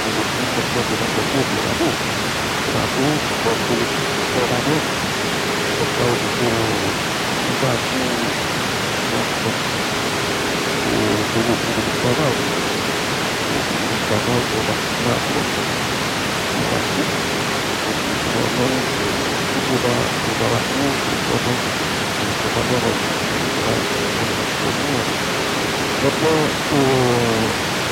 revolusi sesuatu yang terjadi aku aku sesuatu orang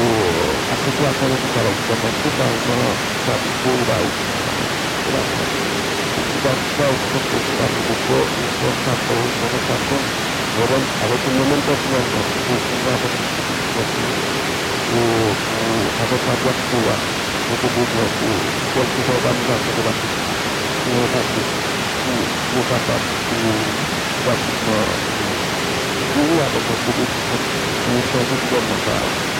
Aku situação do Carol, que é Cuba, sabe, Cuba, Cuba, situação que eu estava com o corpo, estou sacando, estou sacando, agora, agora tem um momento assim, ó, o Cuba, o, o, a nossa água sua, o tubo, o, o corpo jogado na água, o batu, o batu, o, o batu, o, o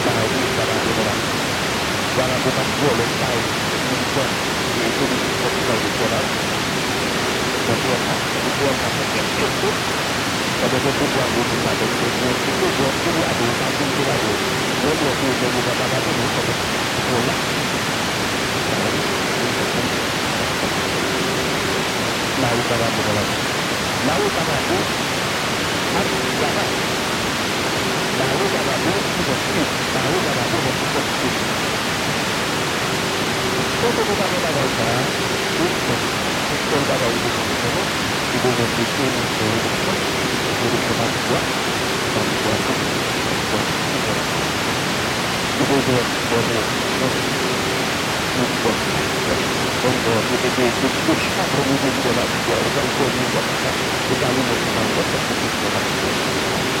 mengetahui barang orang jangan bukan boleh tahu membuat itu pada pembukuan buku satu itu buku ada satu itu ada satu buku buku kata Lalu lalu 나오다라고 해버리면 나오다라고 해버리고 소소보다에 나가니까 오천 오천 나가오고 거기서 이거는 미션을 배우고서 이거부터 맞고와 맞고와 맞고와 이거는 뭐는 뭔가 뭔가 그게 듣고 싶어 그런 게 있잖아. 그거 알고 있는 거 같아. 그 다음에 뭐 그런 것도 듣고 싶어. pas pas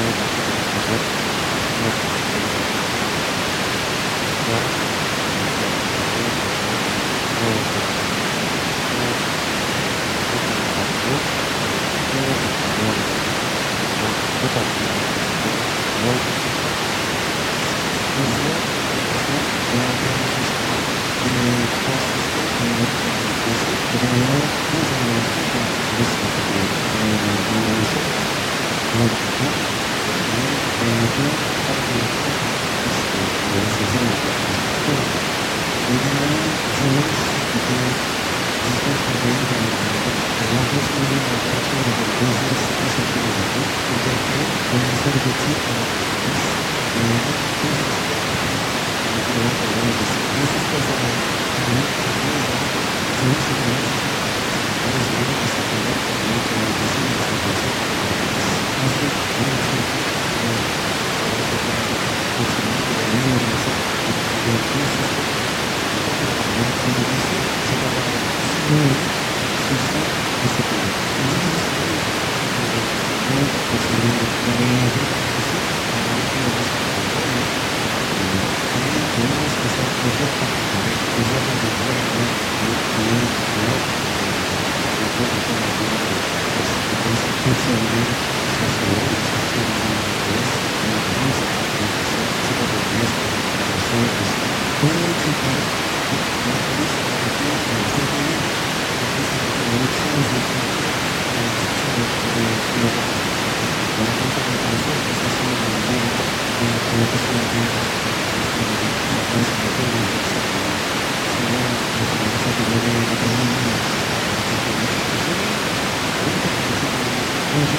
Thank you.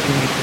Thank you.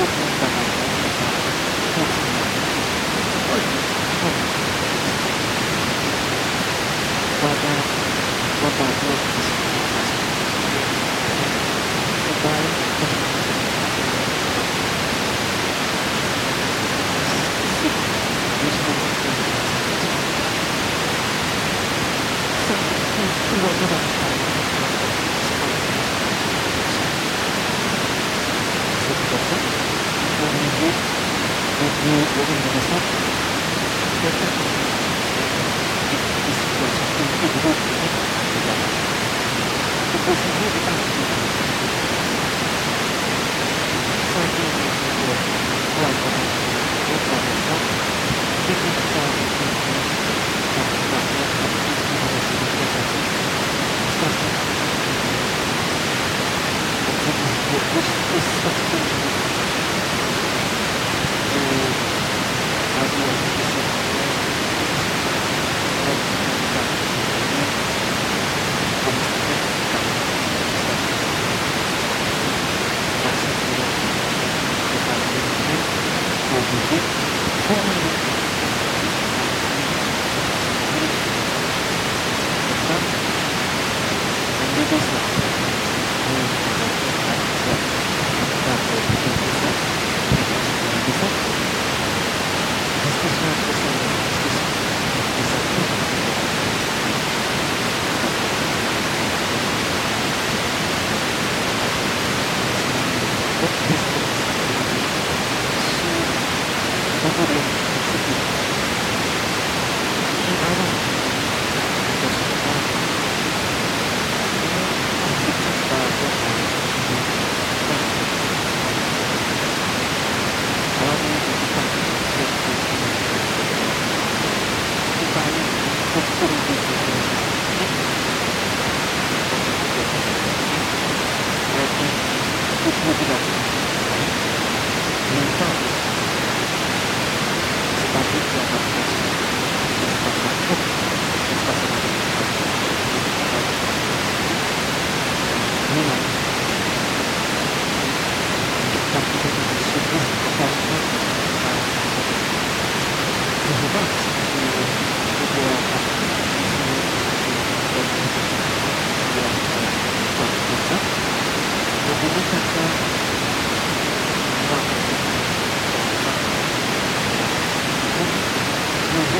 Дякую.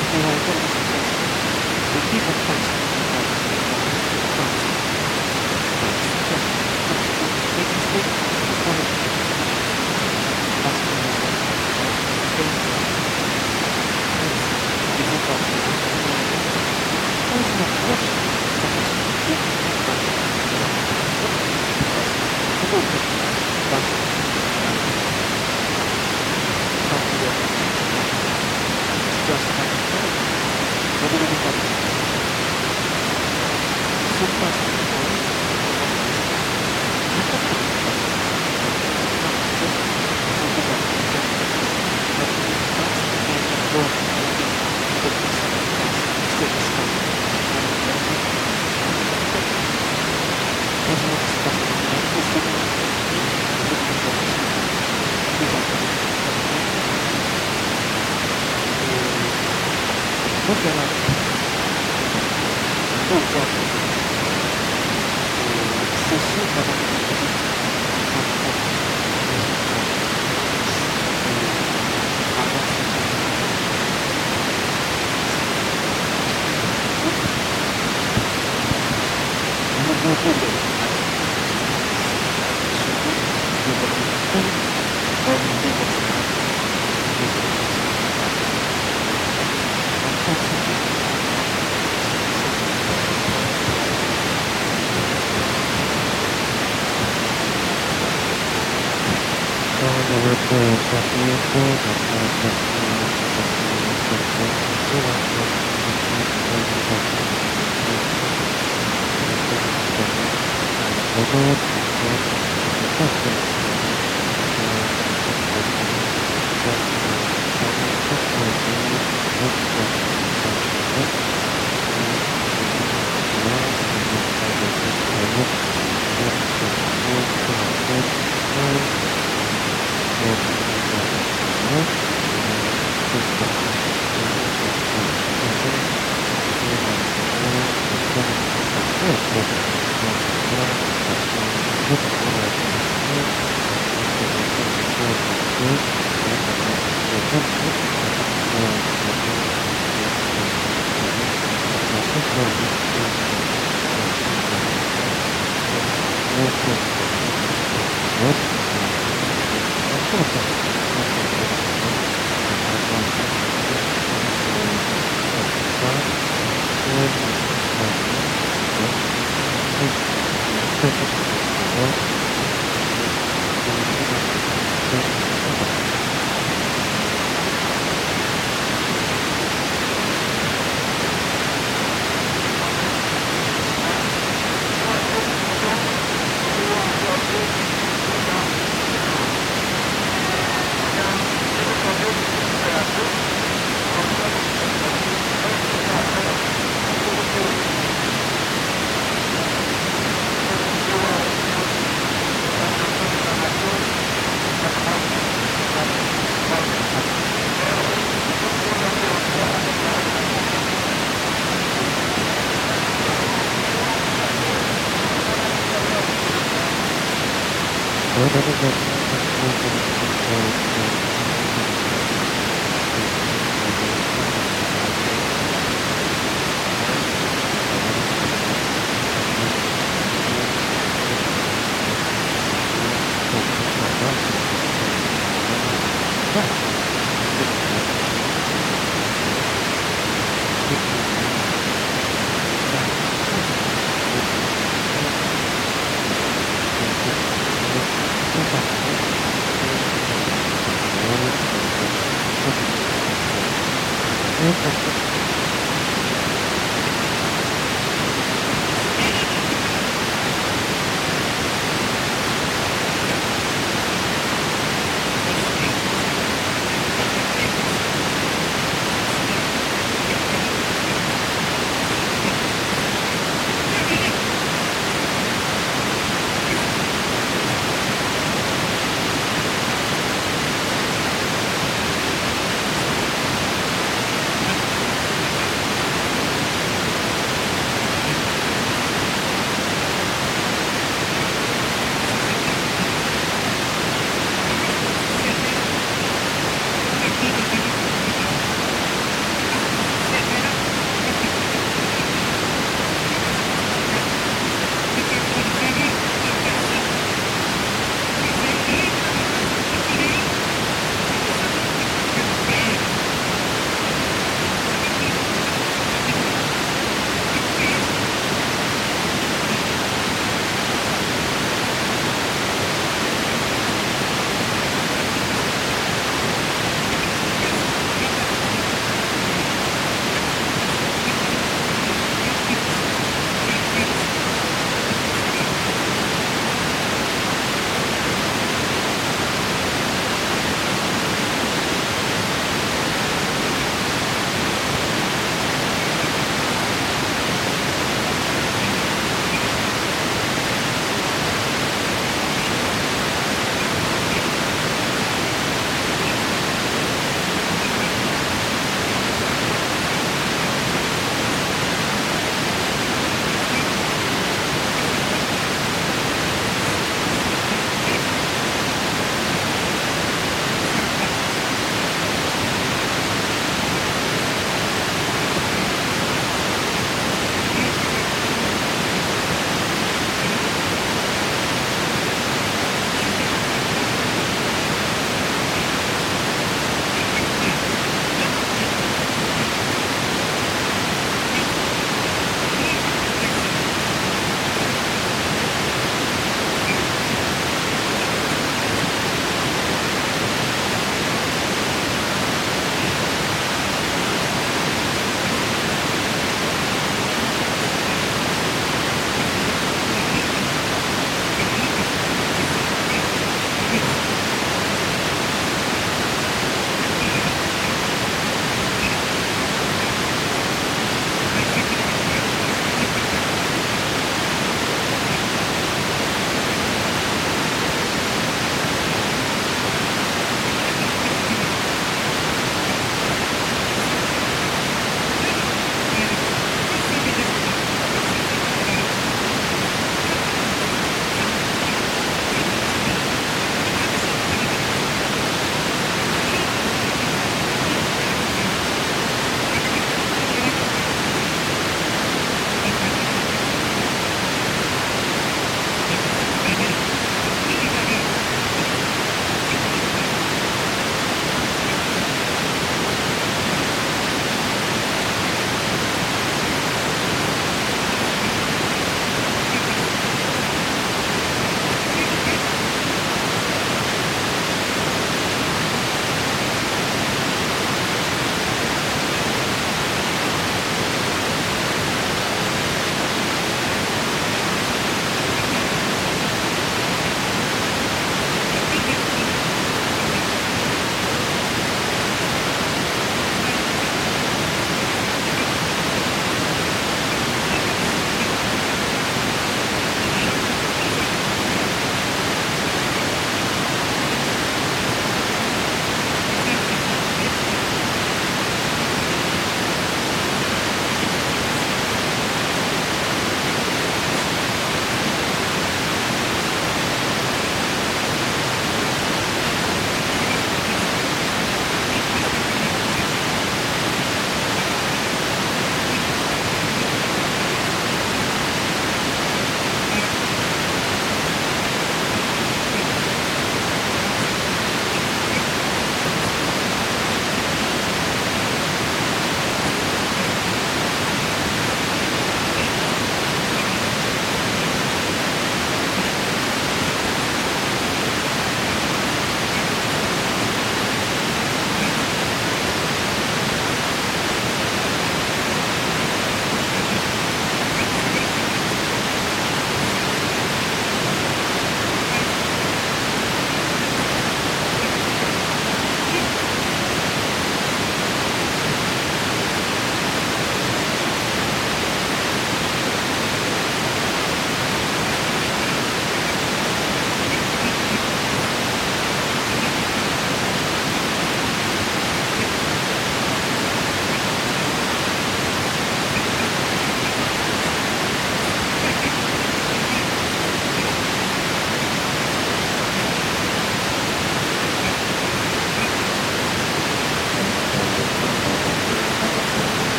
って言われても、結構来たんですよ。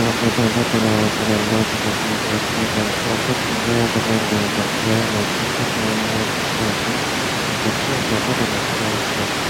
de mais Thank you.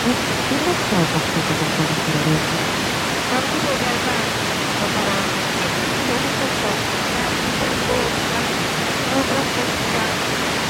ッピンボクターを貸していただいたりするです。なんでございます。だから、ピンボックスを、なんでございます。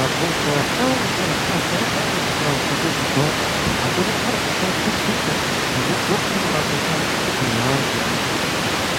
Thank you.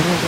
Thank you.